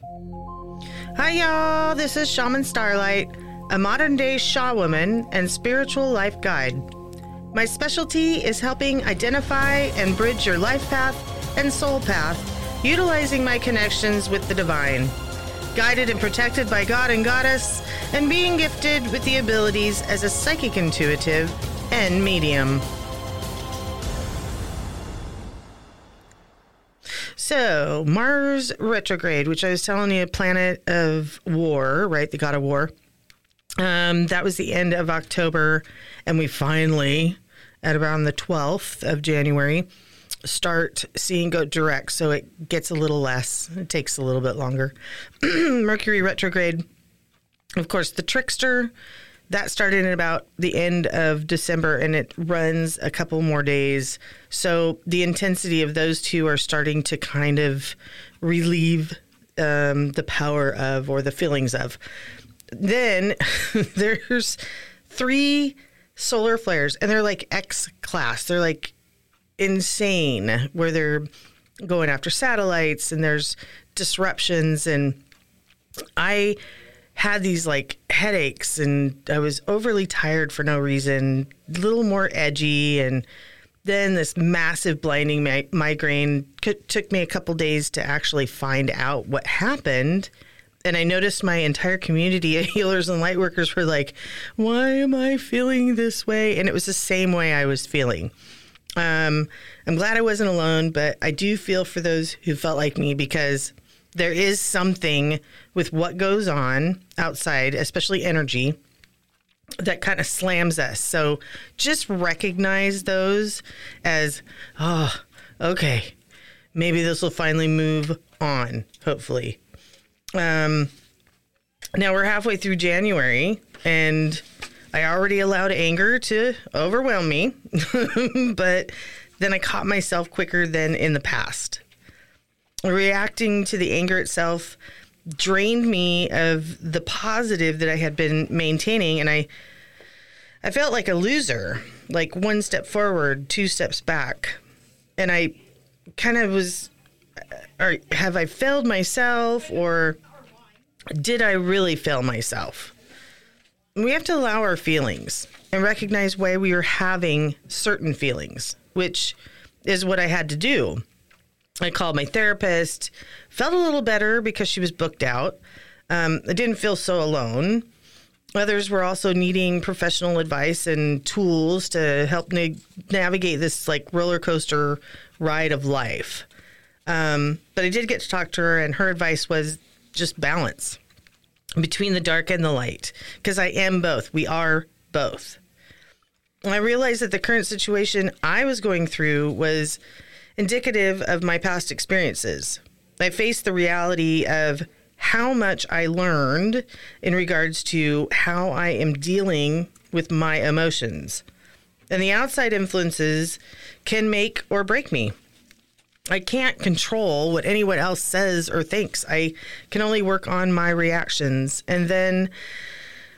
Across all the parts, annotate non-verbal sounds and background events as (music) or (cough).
Hi, y'all. This is Shaman Starlight, a modern day Shaw woman and spiritual life guide. My specialty is helping identify and bridge your life path and soul path, utilizing my connections with the divine. Guided and protected by God and Goddess, and being gifted with the abilities as a psychic intuitive and medium. So, Mars retrograde, which I was telling you, planet of war, right? The god of war. Um, that was the end of October, and we finally, at around the 12th of January, start seeing go direct. So it gets a little less, it takes a little bit longer. (clears throat) Mercury retrograde, of course, the trickster that started in about the end of December and it runs a couple more days. So the intensity of those two are starting to kind of relieve um, the power of or the feelings of. Then (laughs) there's three solar flares and they're like X class. They're like insane where they're going after satellites and there's disruptions and I had these like headaches and I was overly tired for no reason, a little more edgy and then this massive blinding mi- migraine c- took me a couple days to actually find out what happened and I noticed my entire community of (laughs) healers and light workers were like, "Why am I feeling this way?" And it was the same way I was feeling. Um, I'm glad I wasn't alone, but I do feel for those who felt like me because there is something with what goes on outside, especially energy, that kind of slams us. So just recognize those as, oh, okay, maybe this will finally move on, hopefully. Um, now we're halfway through January, and I already allowed anger to overwhelm me, (laughs) but then I caught myself quicker than in the past. Reacting to the anger itself drained me of the positive that I had been maintaining, and I I felt like a loser, like one step forward, two steps back, and I kind of was uh, or have I failed myself or did I really fail myself? We have to allow our feelings and recognize why we are having certain feelings, which is what I had to do. I called my therapist, felt a little better because she was booked out. Um, I didn't feel so alone. Others were also needing professional advice and tools to help na- navigate this like roller coaster ride of life. Um, but I did get to talk to her, and her advice was just balance between the dark and the light, because I am both. We are both. I realized that the current situation I was going through was indicative of my past experiences. I faced the reality of how much I learned in regards to how I am dealing with my emotions. And the outside influences can make or break me. I can't control what anyone else says or thinks. I can only work on my reactions. And then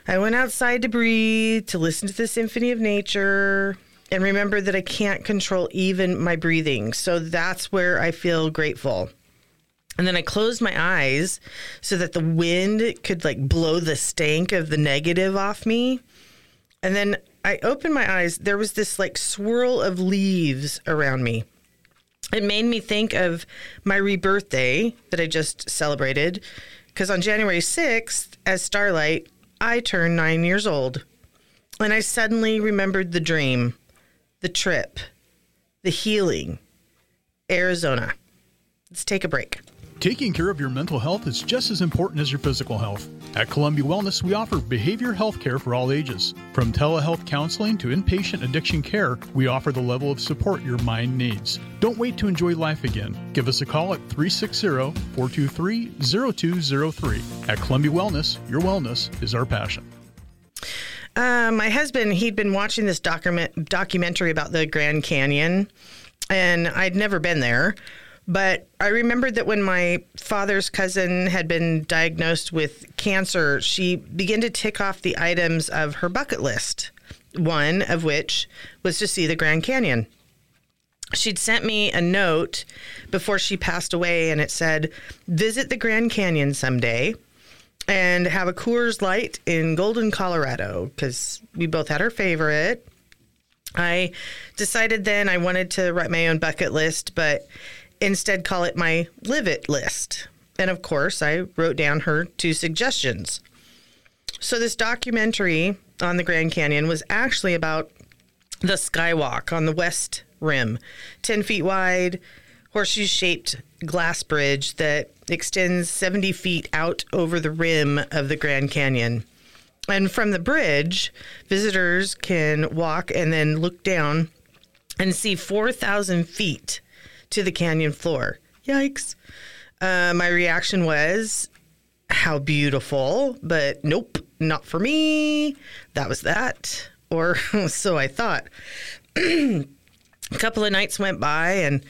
I went outside to breathe, to listen to the symphony of nature, and remember that I can't control even my breathing. So that's where I feel grateful. And then I closed my eyes so that the wind could like blow the stank of the negative off me. And then I opened my eyes. There was this like swirl of leaves around me it made me think of my rebirthday that I just celebrated because on January 6th, as Starlight, I turned nine years old. And I suddenly remembered the dream, the trip, the healing, Arizona. Let's take a break. Taking care of your mental health is just as important as your physical health. At Columbia Wellness, we offer behavior health care for all ages. From telehealth counseling to inpatient addiction care, we offer the level of support your mind needs. Don't wait to enjoy life again. Give us a call at 360 423 0203. At Columbia Wellness, your wellness is our passion. Uh, my husband, he'd been watching this document documentary about the Grand Canyon, and I'd never been there. But I remembered that when my father's cousin had been diagnosed with cancer, she began to tick off the items of her bucket list, one of which was to see the Grand Canyon. she'd sent me a note before she passed away, and it said, Visit the Grand Canyon someday and have a Coors Light in Golden, Colorado, because we both had our favorite. I decided then I wanted to write my own bucket list, but instead call it my live it list. And of course, I wrote down her two suggestions. So, this documentary on the Grand Canyon was actually about the skywalk on the west rim, 10 feet wide, horseshoe shaped glass bridge that extends 70 feet out over the rim of the Grand Canyon. And from the bridge, visitors can walk and then look down and see 4,000 feet to the canyon floor. Yikes. Uh, my reaction was, how beautiful, but nope, not for me. That was that. Or (laughs) so I thought. (clears throat) a couple of nights went by and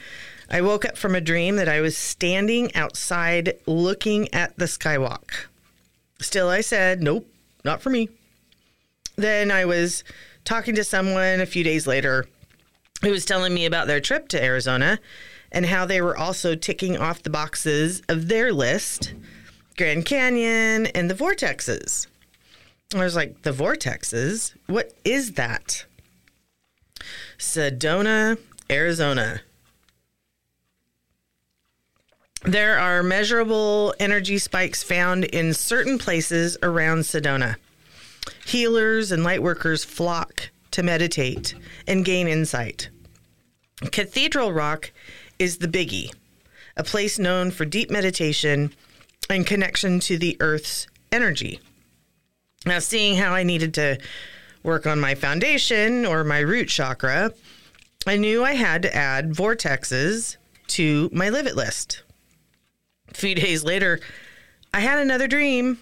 I woke up from a dream that I was standing outside looking at the skywalk. Still, I said, nope, not for me. Then I was talking to someone a few days later who was telling me about their trip to Arizona and how they were also ticking off the boxes of their list Grand Canyon and the vortexes. I was like, the vortexes? What is that? Sedona, Arizona. There are measurable energy spikes found in certain places around Sedona. Healers and light workers flock to meditate and gain insight. Cathedral Rock is the biggie, a place known for deep meditation and connection to the earth's energy. Now, seeing how I needed to work on my foundation or my root chakra, I knew I had to add vortexes to my live it list. A few days later, I had another dream,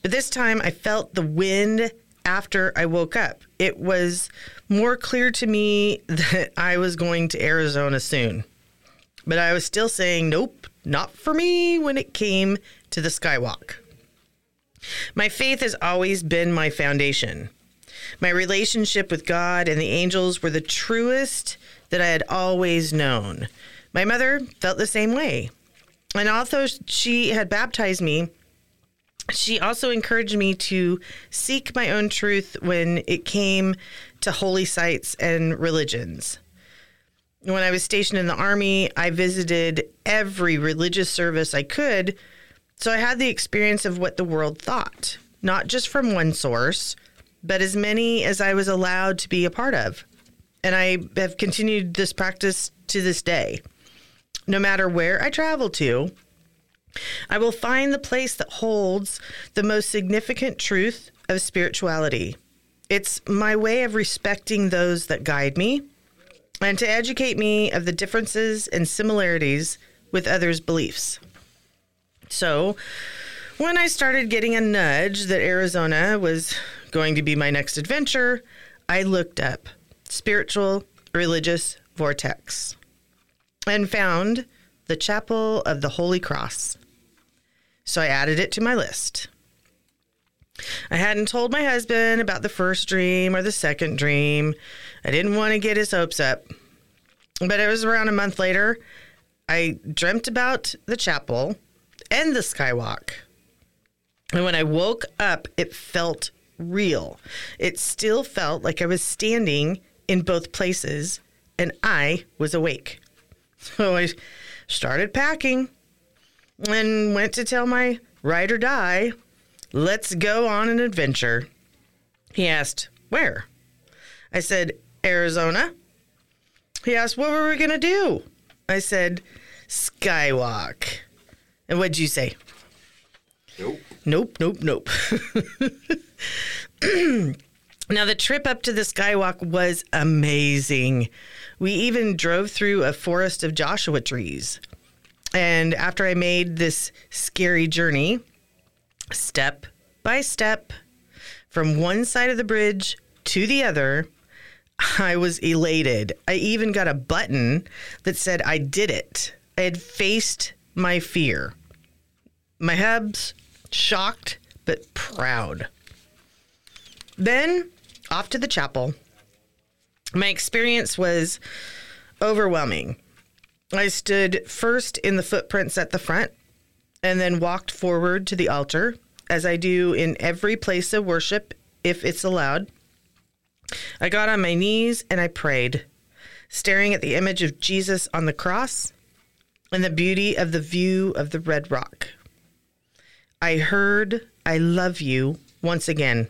but this time I felt the wind after I woke up. It was more clear to me (laughs) that I was going to Arizona soon. But I was still saying, nope, not for me when it came to the skywalk. My faith has always been my foundation. My relationship with God and the angels were the truest that I had always known. My mother felt the same way. And although she had baptized me, she also encouraged me to seek my own truth when it came to holy sites and religions. When I was stationed in the Army, I visited every religious service I could, so I had the experience of what the world thought, not just from one source, but as many as I was allowed to be a part of. And I have continued this practice to this day. No matter where I travel to, I will find the place that holds the most significant truth of spirituality. It's my way of respecting those that guide me and to educate me of the differences and similarities with others' beliefs. So, when I started getting a nudge that Arizona was going to be my next adventure, I looked up spiritual religious vortex and found the Chapel of the Holy Cross. So I added it to my list. I hadn't told my husband about the first dream or the second dream. I didn't want to get his hopes up. But it was around a month later, I dreamt about the chapel and the skywalk. And when I woke up, it felt real. It still felt like I was standing in both places and I was awake. (laughs) So I started packing and went to tell my ride or die, let's go on an adventure. He asked, Where? I said, Arizona. He asked, What were we going to do? I said, Skywalk. And what'd you say? Nope. Nope, nope, nope. (laughs) now, the trip up to the Skywalk was amazing. We even drove through a forest of Joshua trees. And after I made this scary journey, step by step, from one side of the bridge to the other, I was elated. I even got a button that said I did it. I had faced my fear. My hubs shocked but proud. Then off to the chapel. My experience was overwhelming. I stood first in the footprints at the front and then walked forward to the altar, as I do in every place of worship if it's allowed. I got on my knees and I prayed, staring at the image of Jesus on the cross and the beauty of the view of the red rock. I heard, I love you once again,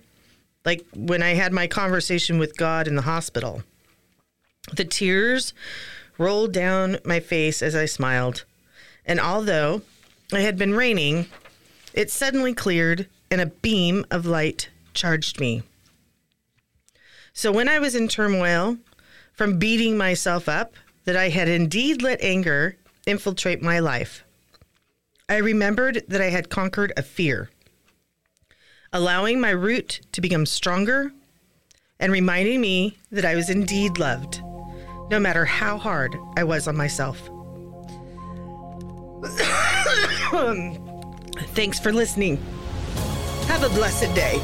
like when I had my conversation with God in the hospital. The tears rolled down my face as I smiled, and although it had been raining, it suddenly cleared and a beam of light charged me. So when I was in turmoil from beating myself up that I had indeed let anger infiltrate my life, I remembered that I had conquered a fear, allowing my root to become stronger and reminding me that I was indeed loved, no matter how hard I was on myself. (coughs) Thanks for listening. Have a blessed day.